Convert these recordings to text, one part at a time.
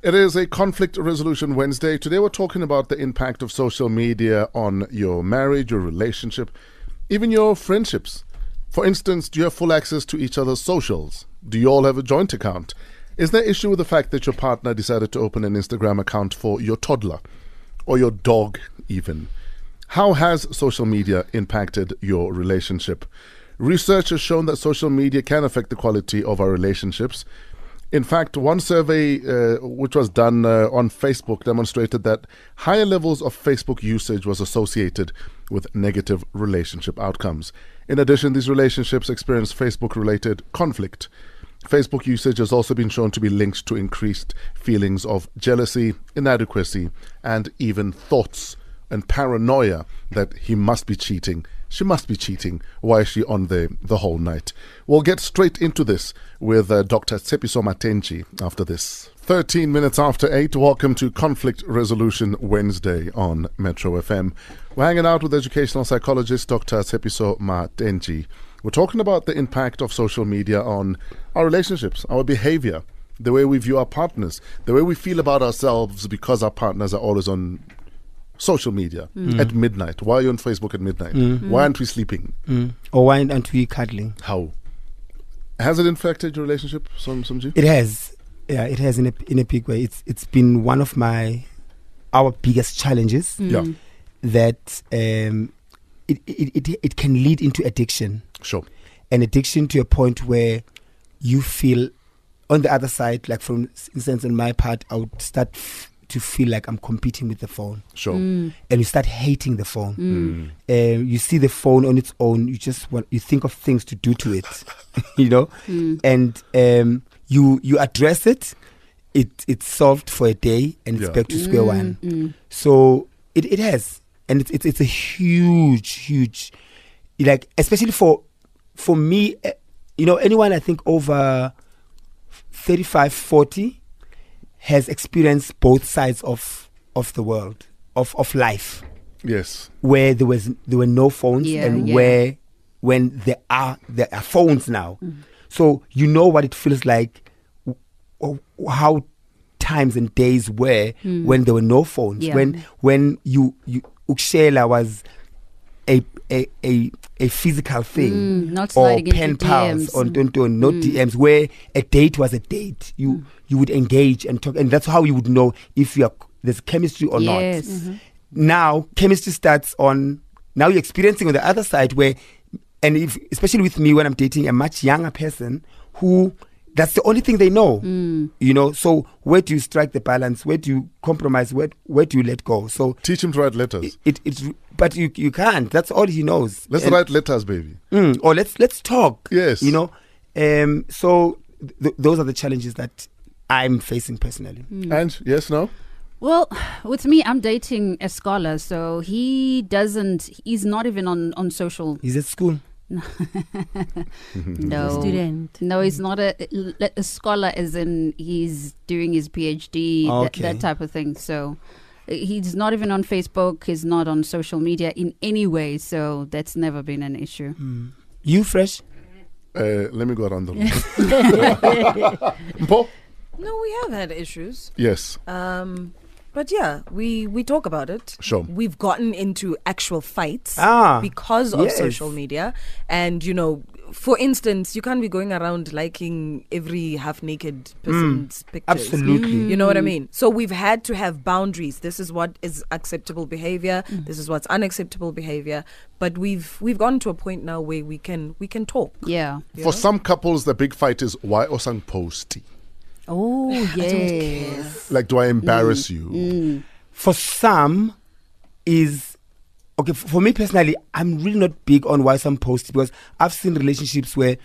It is a conflict resolution Wednesday. Today we're talking about the impact of social media on your marriage, your relationship, even your friendships. For instance, do you have full access to each other's socials? Do you all have a joint account? Is there issue with the fact that your partner decided to open an Instagram account for your toddler or your dog even? How has social media impacted your relationship? Research has shown that social media can affect the quality of our relationships. In fact, one survey uh, which was done uh, on Facebook demonstrated that higher levels of Facebook usage was associated with negative relationship outcomes. In addition, these relationships experience Facebook related conflict. Facebook usage has also been shown to be linked to increased feelings of jealousy, inadequacy, and even thoughts and paranoia that he must be cheating she must be cheating. Why is she on there the whole night? We'll get straight into this with uh, Dr. Tshepiso Matentjie after this. 13 minutes after 8, welcome to Conflict Resolution Wednesday on Metro FM. We're hanging out with educational psychologist Dr. Tshepiso Matentjie. We're talking about the impact of social media on our relationships, our behavior, the way we view our partners, the way we feel about ourselves because our partners are always on social media mm. at midnight. Why are you on Facebook at midnight? Mm. Why aren't we sleeping? Mm. Or why aren't we cuddling? How? Has it infected your relationship, Some Somji? It has. Yeah, it has in a in a big way. It's it's been one of my our biggest challenges. Mm. Yeah. That um, it, it it it can lead into addiction. Sure. An addiction to a point where you feel on the other side, like from instance on my part, I would start f- to feel like I'm competing with the phone. Sure. Mm. And you start hating the phone. Mm. Uh, you see the phone on its own. You just want you think of things to do to it, you know, mm. and um, you you address it. It it's solved for a day and it's yeah. back to square one. Mm, mm. So it it has, and it's it's it's a huge huge, like especially for for me, uh, you know, anyone I think over 35, 40 has experienced both sides of of the world of of life. Yes, where there was there were no phones, yeah, and yeah. where when there are there are phones now, mm. so you know what it feels like, w- how times and days were mm. when there were no phones. Yeah. When when you you Ukshela was a a a, a physical thing, mm, not or pen pals on Tonton, not mm. DMs, where a date was a date. You mm. You would engage and talk, and that's how you would know if you are there's chemistry or yes. not. Mm-hmm. Now chemistry starts on now you're experiencing on the other side where, and if, especially with me when I'm dating a much younger person who that's the only thing they know. Mm. You know, so where do you strike the balance? Where do you compromise? Where where do you let go? So teach him to write letters. It, it it's but you you can't. That's all he knows. Let's and, write letters, baby. Mm, or let's let's talk. Yes, you know. Um. So th- those are the challenges that I'm facing personally. Mm. And yes, no. Well, with me, I'm dating a scholar, so he doesn't. He's not even on on social. He's at school. no student. No, he's not a, a scholar. As in, he's doing his PhD, okay. that, that type of thing. So he's not even on Facebook. He's not on social media in any way. So that's never been an issue. Mm. You fresh? Uh, let me go around the room. no, we have had issues. Yes. Um, but yeah, we we talk about it. Sure. We've gotten into actual fights ah, because of yes. social media, and you know, for instance, you can't be going around liking every half naked person's mm, pictures. Absolutely. Mm. You know what I mean? So we've had to have boundaries. This is what is acceptable behavior. Mm. This is what's unacceptable behavior. But we've we've gotten to a point now where we can we can talk. Yeah. For know? some couples, the big fight is why Osang posty. Oh, yes. Like, do I embarrass mm. you? Mm. For some, is okay. For me personally, I'm really not big on why some post because I've seen relationships where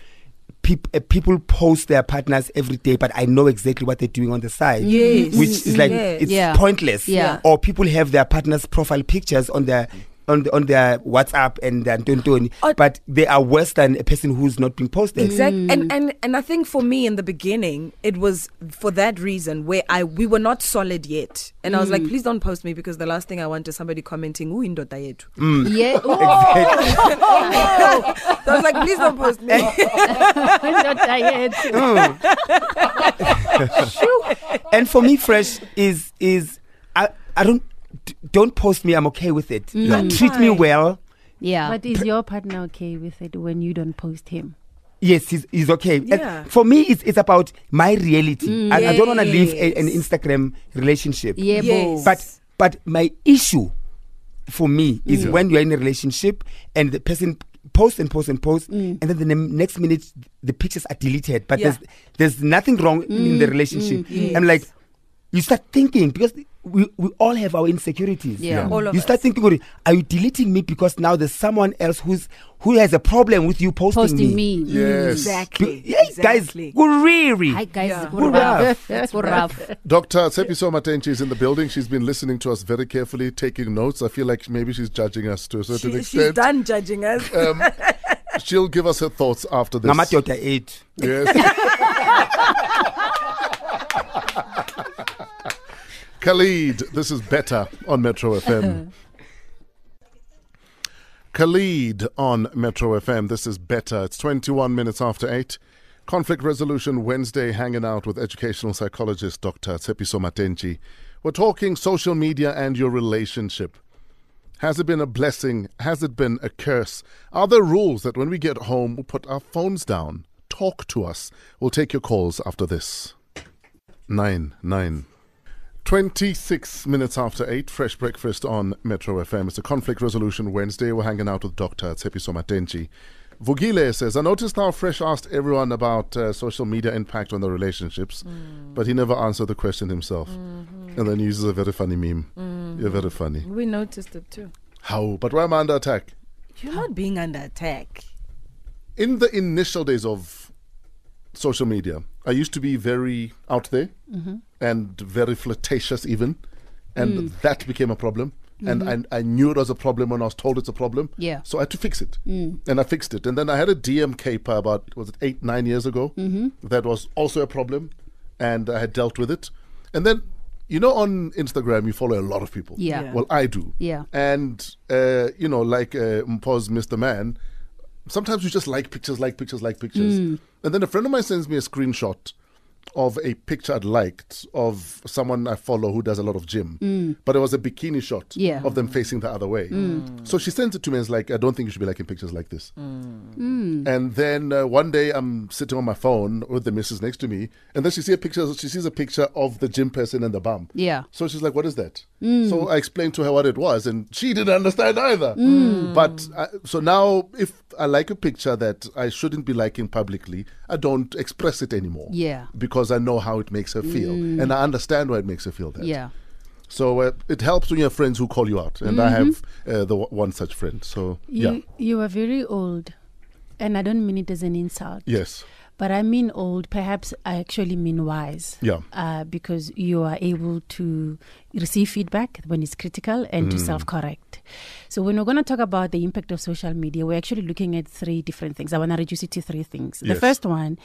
peop, uh, people post their partners every day, but I know exactly what they're doing on the side. Yes. Which is like, yes. it's yeah. pointless. Yeah. Or people have their partner's profile pictures on their on the, on their WhatsApp and their Tontoni, Oh. but they are worse than a person who's not being posted. Exactly. And, mm. and and I think for me in the beginning, it was for that reason where I we were not solid yet. And I was like, mm. please don't post me because the last thing I want is somebody commenting, Ooh, indoda yethu." Mm. Yeah. Oh. So I was like, please don't post me. and for me, fresh is is I I don't d- don't post me. I'm okay with it. Mm. Treat me well. yeah. But is your partner okay with it when you don't post him? Yes, he's, he's okay. Yeah. for me, it's it's about my reality. I, I don't want to live a, an Instagram relationship. yeah, Yes. But but my issue for me is Yeah. when you're in a relationship and the person posts and posts and posts, Mm. and then the nem- next minute the pictures are deleted. But Yeah. there's there's nothing wrong in Mm, the relationship. mm, I'm like, you start thinking because we, we all have our insecurities. Yeah. All of us. you start us. thinking, "Ori, are you deleting me because now there's someone else who's who has a problem with you posting, Posting me. Yes. Exactly. Yeah, exactly. guys, really. Hi guys, Yeah. go rough. Go rough. Dr. Tshepiso Matentjie is in the building. She's been listening to us very carefully, taking notes. I feel like maybe she's judging us to a certain She, she's extent. done judging us. Um, she'll give us her thoughts after this. Ngamadoda eight. Yes. Khalid, this is better on Metro FM. Khalid on Metro FM. This is better. It's 21 minutes after 8. Conflict Resolution Wednesday, hanging out with educational psychologist Dr. Tshepiso Matentjie. We're talking social media and your relationship. Has it been a blessing? Has it been a curse? Are there rules that when we get home, we put our phones down? Talk to us. We'll take your calls after this. Nine, nine. 26 minutes after 8, fresh breakfast on Metro FM. It's a conflict resolution Wednesday. We're hanging out with Dr. Tshepiso Matentjie. Vugile says, I noticed how Fresh asked everyone about uh, social media impact on their relationships, mm. but he never answered the question himself. Mm-hmm. And then he uses a very funny meme. Mm-hmm. You're very funny. We noticed it too. How? But why am I under attack? You're not being under attack. in the initial days of social media, I used to be very out there and very flirtatious, even, and that became a problem. And I, I knew it was a problem when I was told it's a problem. Yeah. So I had to fix it, and I fixed it. And then I had a DM caper about was it eight nine years ago. Mm-hmm. That was also a problem, and I had dealt with it. And then. You know, on Instagram, you follow a lot of people. Yeah. Yeah. Well, I do. Yeah. And, uh, you know, like uh, Mpoz, Mr. Man, sometimes you just like pictures, like pictures, like pictures. Mm. And then a friend of mine sends me a screenshot of a picture I'd liked of someone I follow who does a lot of gym. But it was a bikini shot Mm. Yeah. Mm. of them facing the other way. So she sends it to me and is like, I don't think you should be liking pictures like this. Mm. And then uh, one day I'm sitting on my phone with the missus next to me, and then she sees a picture. She sees a picture of the gym person and the bum. Yeah. So she's like, "What is that?" So I explained to her what it was, and she didn't understand either. But I, so now, if I like a picture that I shouldn't be liking publicly, I don't express it anymore. Yeah. Because I know how it makes her feel, and I understand why it makes her feel that. Yeah. So uh, it helps when you have friends who call you out, and I have uh, the w- one such friend. So You yeah, you are very old, and I don't mean it as an insult. yes, But I mean old. Perhaps I actually mean wise. yeah, Uh, because you are able to receive feedback when it's critical and Mm. to self correct. So, when we're going to talk about the impact of social media, we're actually looking at three different things. I want to reduce it to three things. The first one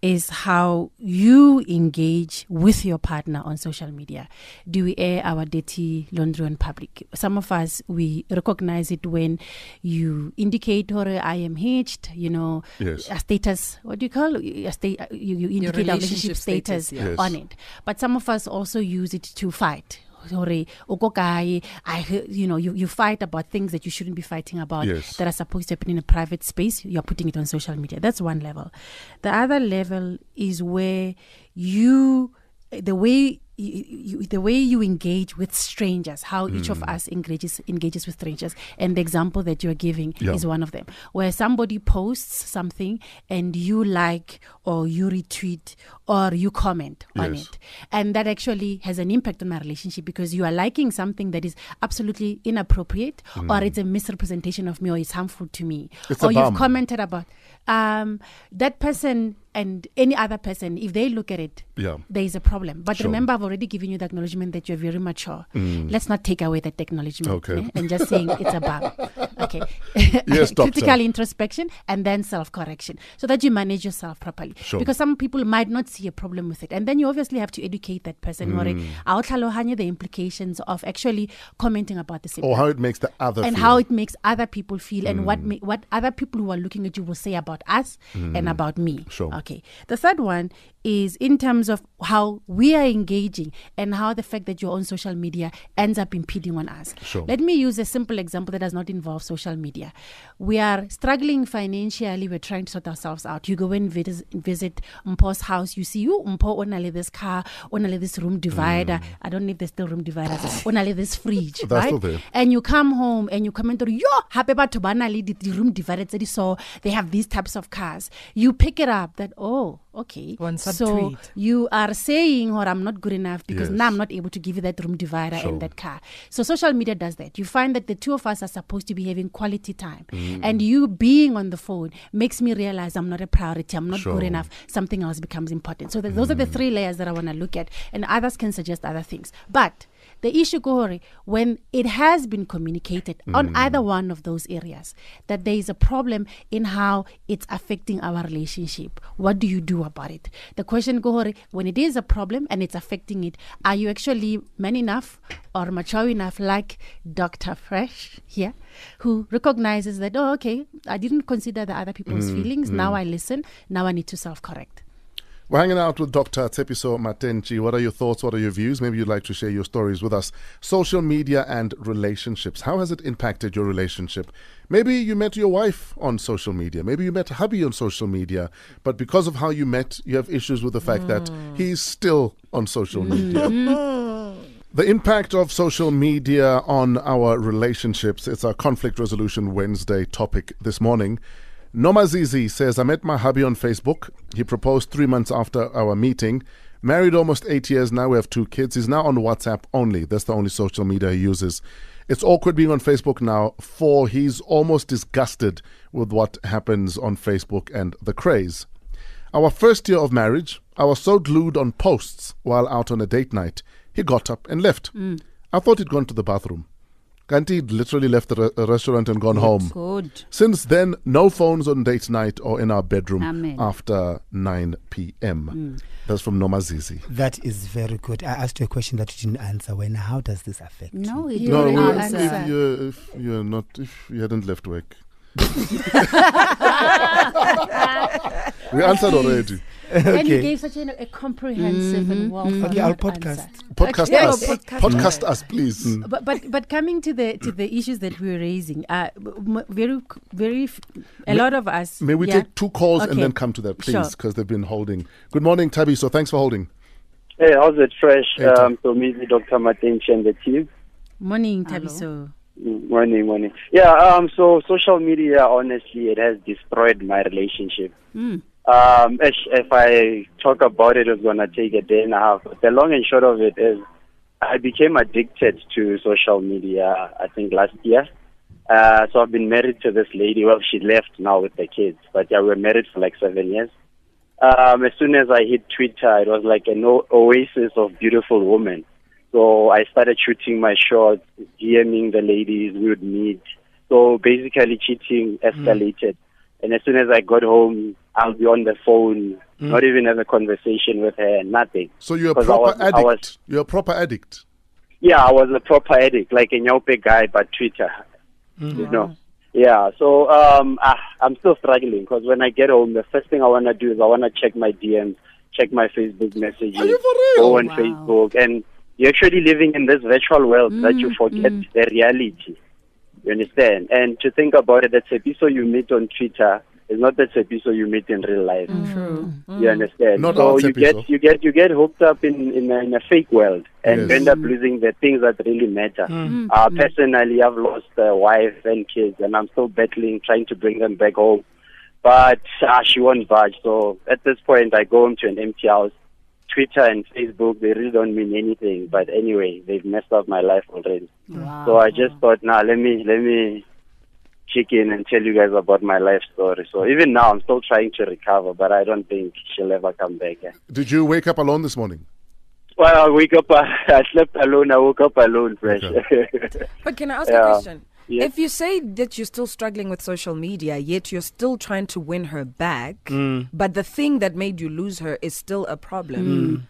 is how you engage with your partner on social media. Do we air our dirty laundry on public? Some of us, we recognize it when you indicate, or I am hitched, you know, Yes. a status, what do you call a sta- uh, you, you indicate a relationship relationship status, status, yeah. Yes. on it. But some of us also use it to fight. Sorry, I, you know, you, you fight about things that you shouldn't be fighting about Yes. that are supposed to happen in a private space. You're putting it on social media. That's one level. The other level is where you, the way you, you, the way you engage with strangers, how each Hmm. of us engages engages with strangers, and the example that you're giving Yeah. is one of them, where somebody posts something and you like or you retweet or you comment on Yes. it, and that actually has an impact on my relationship because you are liking something that is absolutely inappropriate or it's a misrepresentation of me or it's harmful to me. It's or you've commented about um, that person and any other person if they look at it yeah. there is a problem. But Sure. remember, I've already given you the acknowledgement that you're very mature. Mm. Let's not take away that acknowledgement Okay. eh, and just saying it's a bug. Okay. Yes, doctor. Critical introspection and then self correction so that you manage yourself properly. Sure. Because some people might not see a problem with it. And then you obviously have to educate that person Mm. a o tlhalohanye the implications of actually commenting about the same Or how it makes the other and feel. how it makes other people feel and Mm. what ma- what other people who are looking at you will say about us and about me. Sure. Okay. The third one is in terms of how we are engaging and how the fact that you're on social media ends up impeding on us. Sure. Let me use a simple example that does not involve social media. We are struggling financially. We're trying to sort ourselves out. You go and visit, visit Mpo's house. You see, you Mpo only this car, only this room divider. Mm. I don't know if there's still room dividers. only this fridge, That's right? still there. and you come home and you comment on yo happy batho ba na le di- di room divided tse di so they have these types of cars you pick it up that oh okay One so you are saying or i'm not good enough because Yes. now i'm not able to give you that room divider Sure. and that car. So social media does that. You find that the two of us are supposed to be having quality time. Mm. and you being on the phone makes me realize i'm not a priority. I'm not Sure. good enough. Something else becomes important. So th- those are the three layers that i want to look at. And others can suggest other things. But the issue Kohori, when it has been communicated on hmm. either one of those areas that there is a problem in how it's affecting our relationship. What do you do about it? The question Kohori, when it is a problem and it's affecting it are you actually man enough or mature enough like dr fresh here who recognizes that oh okay i didn't consider the other people's hmm. feelings. Now hmm. i listen. Now i need to self-correct We're hanging out with Dr. Tshepiso Matentjie. What are your thoughts? What are your views? Maybe you'd like to share your stories with us. Social media and relationships. How has it impacted your relationship? Maybe you met your wife on social media. Maybe you met hubby on social media. But because of how you met, you have issues with the fact that mm. he's still on social mm. media. The impact of social media on our relationships. It's our conflict resolution Wednesday topic this morning. Nomazizi says, I met my hubby on Facebook. He proposed three months after our meeting. Married almost eight years now. We have two kids. He's now on WhatsApp only. That's the only social media he uses. It's awkward being on Facebook now, for he's almost disgusted with what happens on Facebook and the craze. Our first year of marriage, I was so glued on posts while out on a date night. He got up and left. Mm. I thought he'd gone to the bathroom. Kanti he'd literally left the re- uh, restaurant and gone home. Good. Since then, no phones on date night or in our bedroom Amen. after 9 p.m. That's from Nomazizi. That is very good. I asked you a question that you didn't answer. When how does this affect? No, it You No, already we- answered. if, you're, if you're not, if you hadn't left work. we answered already. and you gave such a, a comprehensive and well Okay, I'll podcast. Podcast Yeah, us. podcast. Podcast us, please. but but but coming to the to the issues that we're raising, uh, m- very very f- a May- lot of us. May we yeah. take two calls and then come to that, please, Sure. because they've been holding. Good morning, Tabby. So thanks for holding. Hey, how's it fresh? Hey, um, so me, Dr. Matentjie and the team. morning, Tabiso. Mm, Morning, morning. Yeah, um, so social media, honestly, it has destroyed my relationship. Mm. Um, if, if I talk about it, it's gonna take a day and a half. But the long and short of it is, I became addicted to social media. I think last year. Uh, so I've been married to this lady. Well, she left now with the kids, but yeah, we were married for like seven years. Um, as soon as I hit Twitter, it was like an o- oasis of beautiful women. So I started shooting my shots, DMing the ladies, we would meet. So basically, cheating escalated. And as soon as I got home, I'll be on the phone, not even have a conversation with her, nothing. So you're a proper was- addict. was- you're a proper addict. Yeah, I was a proper addict, like a Nyaope guy, but Twitter. You know. Yeah, so um, ah, I'm still struggling because when I get home, the first thing I want to do is I want to check my DMs, check my Facebook messages, Are you for real? go on Wow. Facebook, and you're actually living in this virtual world that you forget the reality. You understand? And to think about it, that's a episode you meet on Twitter is not the episode you meet in real life. True. You understand? Not so you get you get you get hooked up in in a, in a fake world, and Yes. end up losing the things that really matter. Uh, personally, I've lost a wife and kids, and I'm still battling trying to bring them back home. But uh, she won't budge. So at this point, I go into an empty house. Twitter and Facebook, they really don't mean anything. But anyway, they've messed up my life already. Wow. So I just thought, nah, let me let me check in and tell you guys about my life story. So even now, I'm still trying to recover, but I don't think she'll ever come back. eh. Did you wake up alone this morning? Well, I wake up. Uh, I slept alone. I woke up alone, fresh. Okay. But can I ask Yeah. a question? Yes. If you say that you're still struggling with social media, yet you're still trying to win her back, mm. but the thing that made you lose her is still a problem, mm.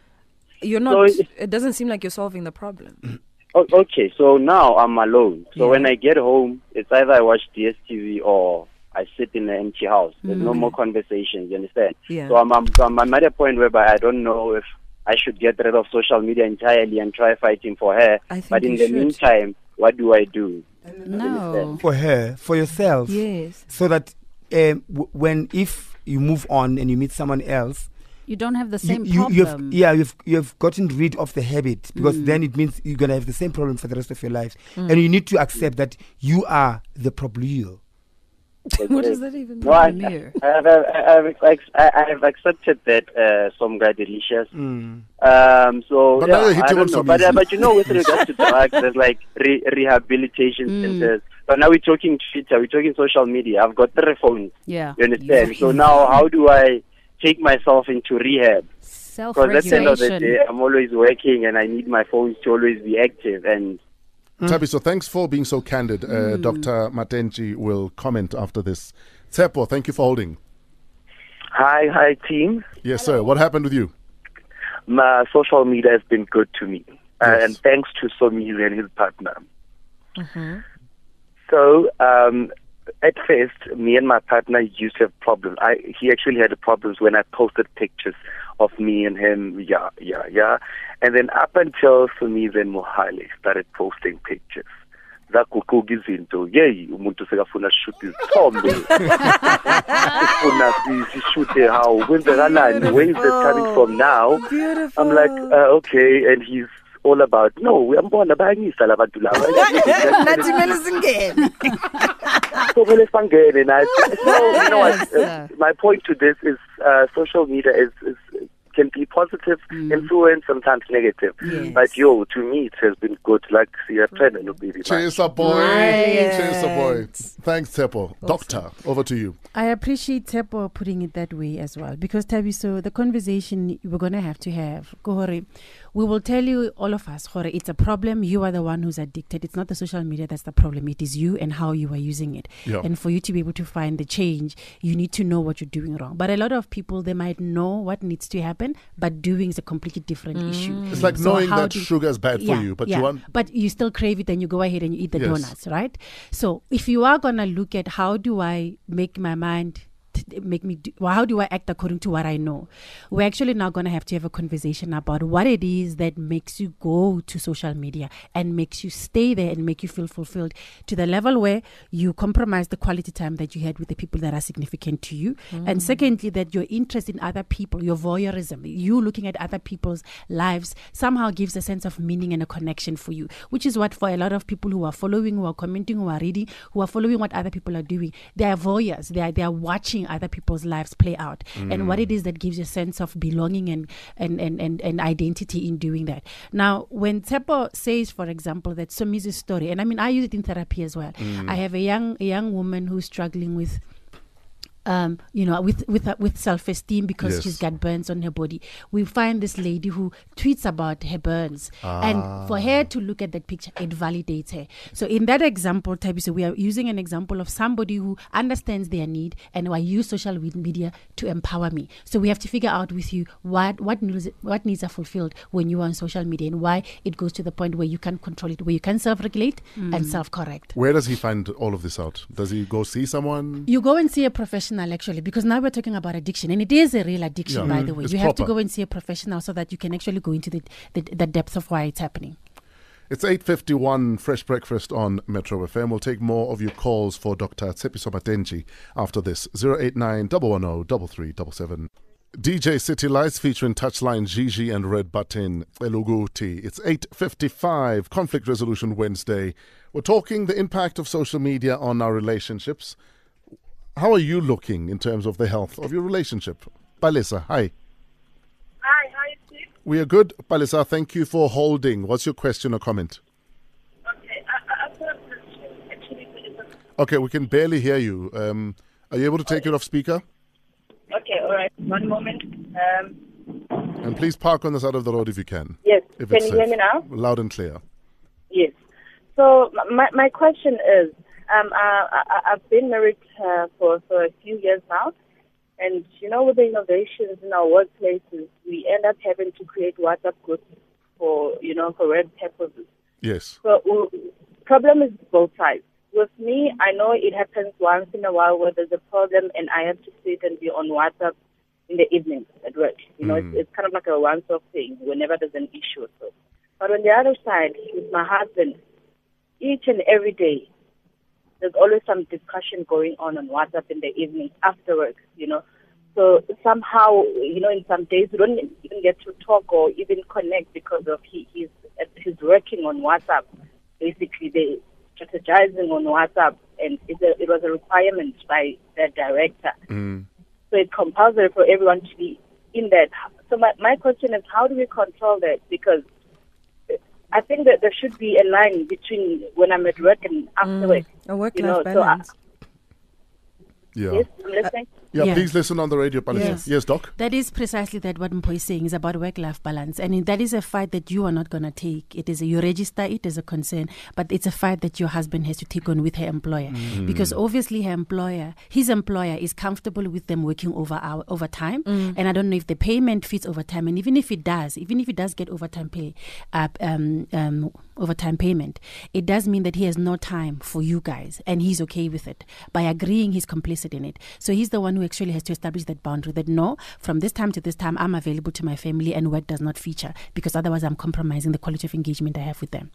you're not. So it- it doesn't seem like you're solving the problem. Okay, so now I'm alone. So Yeah. when I get home, it's either I watch DSTV or I sit in an empty house. There's no mm. more conversations. You understand? Yeah. So I'm, I'm, I'm at a point whereby I don't know if I should get rid of social media entirely and try fighting for her. I think but in the should. meantime, what do I do? No. For her, for yourself. Yes. So that um, w- when, if you move on and you meet someone else, You don't have the same you, you've, problem. yeah, you've, you've gotten rid of the habit because Mm. then it means you're going to have the same problem for the rest of your life. And you need to accept that you are the problem. what does that even mean? No, I, Premier. I, have, I, have, ex- I I have accepted that uh, some guy delicious. Mm. Um, so But yeah, now you're hitting I don't know. But, uh, but you know, with regards to drugs, there's like re- rehabilitation Mm. centers. But now we're talking Twitter, we're talking social media. I've got three phones. Yeah. You understand? So now, how do I take myself into rehab? Self Because at the end of the day, I'm always working, and I need my phones to always be active. And Tabi, so thanks for being so candid. Uh, Dr. Matentjie will comment after this. Tsepo, thank you for holding. Hi, hi, team. Yes, sir. What happened with you? My social media has been good to me, uh, Yes. and thanks to Somizi and his partner. So, um, at first, me and my partner used to have problems. I, he actually had problems when I posted pictures of me and him. Yeah, yeah, yeah. And then up until Somizi then Mohale started posting pictures. zaguquka izinto yeyi umuntu sekafuna sishuta izithombe ufuna si- sishute how kwenzekalani where is that coming from now Beautiful. I'm like, uh, okay, and he's all about, no, uyambona bayangisa la bantu laba. Nathi kumele singene. So kumele sibangene nathi. So, you know what, uh, my point to this is uh, social media is, is can be positive mm. influence, sometimes negative. Yes. But yo, to me, it has been good. Like, see, I've tried a mm. baby. Cheers, a boy. Right. Cheers, a boy. Thanks, Tsepo. Doctor, over to you. I appreciate Tepo putting it that way as well because Tabi, so the conversation we're gonna have to have, Kohori, we will tell you all of us, Hore, it's a problem. You are the one who's addicted. It's not the social media that's the problem. It is you and how you are using it. Yeah. And for you to be able to find the change, you need to know what you're doing wrong. But a lot of people they might know what needs to happen, but doing is a completely different issue. Mm. It's like So knowing how that do- sugar is bad for yeah, you, but yeah. you want. but you still crave it and you go ahead and you eat the Yes. donuts right so if you are gonna look at how do i make my mind t- make me do, well, how do i act according to what i know? We're actually now going to have to have a conversation about what it is that makes you go to social media and makes you stay there and make you feel fulfilled to the level where you compromise the quality time that you had with the people that are significant to you. And mm. secondly that your interest in other people your voyeurism you looking at other people's lives somehow gives a sense of meaning and a connection for you which is what for a lot of people who are following who are commenting who are reading who are following what other people are doing they are voyeurs they are they are watching other people's lives play out. And what it mm. is that gives you a sense of belonging and and and and, and identity in doing that. Now when Tepo says for example that Somizi's story and I mean I use it in therapy as well. Mm. I have a young a young woman who's struggling with um, you know, with with uh, with self esteem because Yes. she's got burns on her body. We find this lady who tweets about her burns, and for her to look at that picture, it validates her. So in that example, type, Tabiso, we are using an example of somebody who understands their need, and I use social media to empower me. So we have to figure out with you what what needs what needs are fulfilled when you are on social media, and why it goes to the point where you can control it, where you can self regulate and self correct. Where does he find all of this out? Does he go see someone? You go and see a professional actually, because now we're talking about addiction, and it is a real addiction, Yeah. by Mm. the way. You have to go and see a professional so that you can actually go into the, the, the depth of why it's happening. It's 8.51, Fresh Breakfast on Metro FM. We'll take more of your calls for Dr. Tshepiso Matentjie after this. 089 110 3377. DJ City Lights featuring Touchline Gigi and Red Button Eluguti. It's 8.55, Conflict Resolution Wednesday. We're talking the impact of social media on our relationships. How are you looking in terms of the health of your relationship? Balisa, hi. Hi, hi, Steve. We are good. Balisa, thank you for holding. What's your question or comment? Okay, I, I- I've a question. Actually, Okay, we can barely hear you. Um, are you able to take it off speaker? okay, all right. One moment. Um, And please park on the side of the road if you can. Yes. If Can you hear me now? Loud and clear. Yes. So my my question is, um, I, I, I've been married uh, for for a few years now, and you know, with the innovations in our workplaces, we end up having to create WhatsApp groups for you know for work purposes. Yes. So problem is both sides. With me, I know it happens once in a while where there's a problem and I have to sit and be on WhatsApp in the evening at work. You know, Mm. it's, it's kind of like a once-off thing whenever there's an issue. So, but on the other side, with my husband, each and every day, there's always some discussion going on on WhatsApp in the evening after work. You know, so somehow, you know, in some days we don't even get to talk or even connect because of he he's he's working on WhatsApp. Basically, they strategizing on WhatsApp, and it's a, it was a requirement by the director. Mm. So it's compulsory for everyone to be in that. So my, my question is, how do we control that? Because I think that there should be a line between when I'm at work and after mm. work. A work You know, so I- Yeah. Yes, I'm listening. Yeah, Yeah. please listen on the radio, Palisa. Yes. Yes, Doc. That is precisely that what Mpo is saying is about work-life balance, and that is a fight that you are not going to take. It is a, you register it as a concern, but it's a fight that your husband has to take on with her employer, because obviously her employer, his employer, is comfortable with them working over hour overtime, and I don't know if the payment fits overtime, and even if it does, even if it does get overtime pay, uh, um, um, overtime payment, it does mean that he has no time for you guys, and he's okay with it by agreeing. He's complicit in it, so he's the one who actually has to establish that boundary that no, from this time to this time, I'm available to my family, and work does not feature because otherwise I'm compromising the quality of engagement I have with them.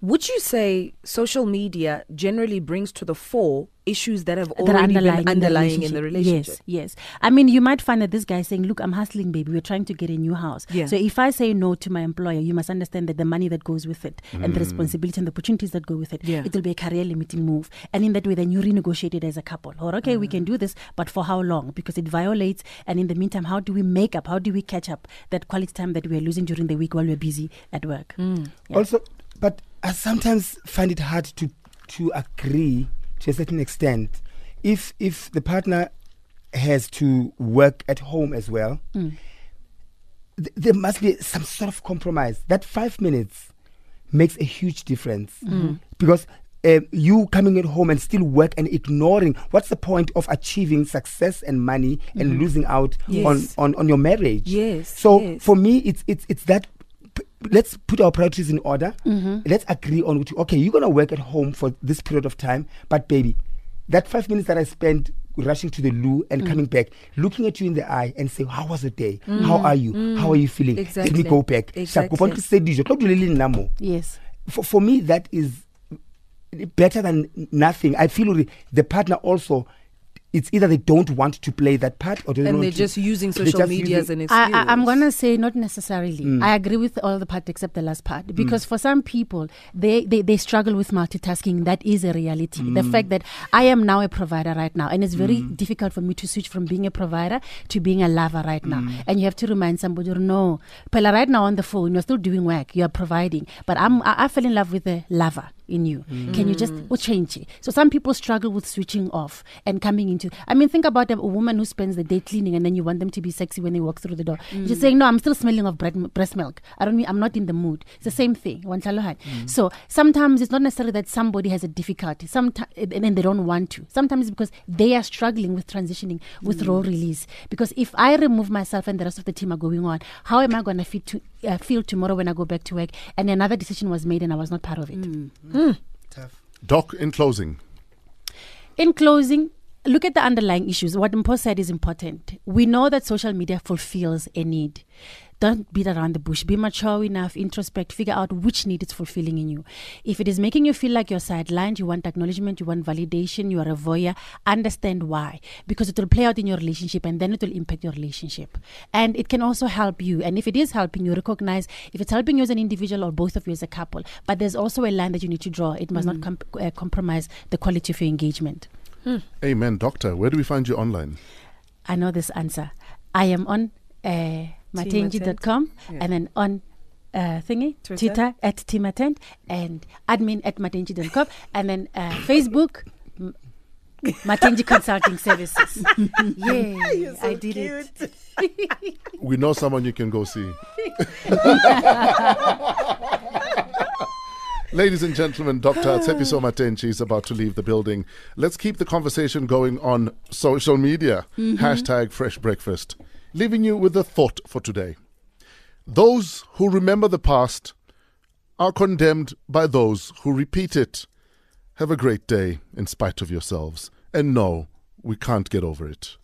Would you say social media generally brings to the fore issues that have that are already underlying, been underlying in the relationship? Yes, yes. I mean, you might find that this guy is saying, "Look, I'm hustling, baby. We're trying to get a new house." Yeah. So if I say no to my employer, you must understand that the money that goes with it, and the mm. responsibility and the opportunities that go with it, Yeah. it will be a career limiting move. And in that way, then you renegotiate it as a couple. Or okay, we mm. can do this, but for how long? Because it violates. And in the meantime, how do we make up? How do we catch up that quality time that we are losing during the week while we're busy at work? Mm. Yeah. Also, but I sometimes find it hard to to agree to a certain extent if if the partner has to work at home as well. Mm. th- there must be some sort of compromise. That five minutes makes a huge difference mm-hmm. Mm-hmm. because. Uh, you coming at home and still work and ignoring what's the point of achieving success and money and mm-hmm. losing out Yes. on, on on your marriage Yes, so yes. for me it's it's it's that p- let's put our priorities in order Mm-hmm. let's agree on which okay you're gonna work at home for this period of time but baby that five minutes that i spent rushing to the loo Mm. and coming back looking at you in the eye and say how was the day how are you how are you feeling let me go back Exactly. kopa ntlo tse dijo, tlo dula le nna mo. Yes. for, for me that is better than nothing i feel the partner also it's either they don't want to play that part or they and they're to- just using social just media as an excuse. I, I, I'm gonna say not necessarily. Mm. I agree with all the part except the last part because for some people they, they they struggle with multitasking. That is a reality. The Mm. fact that I am now a provider right now, and it's very difficult for me to switch from being a provider to being a lover right now. Mm. And you have to remind somebody, no, Pella, right now on the phone, you're still doing work, you're providing, but I'm I, I fell in love with a lover in you. Mm. Can you just oh, change it? So some people struggle with switching off and coming into. I mean, think about a, a woman who spends the day cleaning and then you want them to be sexy when they walk through the door. You're mm. saying, no, I'm still smelling of bread, breast milk. I don't mean I'm not in the mood. It's the mm. same thing. Talohan. So sometimes it's not necessarily that somebody has a difficulty. Sometimes and then they don't want to. Sometimes it's because they are struggling with transitioning with role release. Because if I remove myself and the rest of the team are going on, how am I going to feel to uh, feel tomorrow when I go back to work and another decision was made and I was not part of it? Hmm. Tough. Doc, in closing. In closing, look at the underlying issues. What Mpo said is important. We know that social media fulfills a need. Don't beat around the bush. Be mature enough, introspect, figure out which need it's fulfilling in you. If it is making you feel like you're sidelined, you want acknowledgement, you want validation, you are a voyeur, understand why. Because it will play out in your relationship and then it will impact your relationship. And it can also help you. And if it is helping you, recognize if it's helping you as an individual or both of you as a couple. But there's also a line that you need to draw. It must not com- uh, compromise the quality of your engagement. Amen, Doctor. Where do we find you online? I know this answer. I am on uh, matenji.com Yeah. and then on uh, thingy, Twitter. Twitter, at timatent and admin at matenji.com and then uh, Facebook, m- Matentjie Consulting Services. yeah, so I did cute. it. We know someone you can go see. Ladies and gentlemen, Dr. Tshepiso Matentjie is about to leave the building. Let's keep the conversation going on social media. Hashtag Fresh Breakfast. Leaving you with a thought for today. Those who remember the past are condemned by those who repeat it. Have a great day in spite of yourselves. And no, we can't get over it.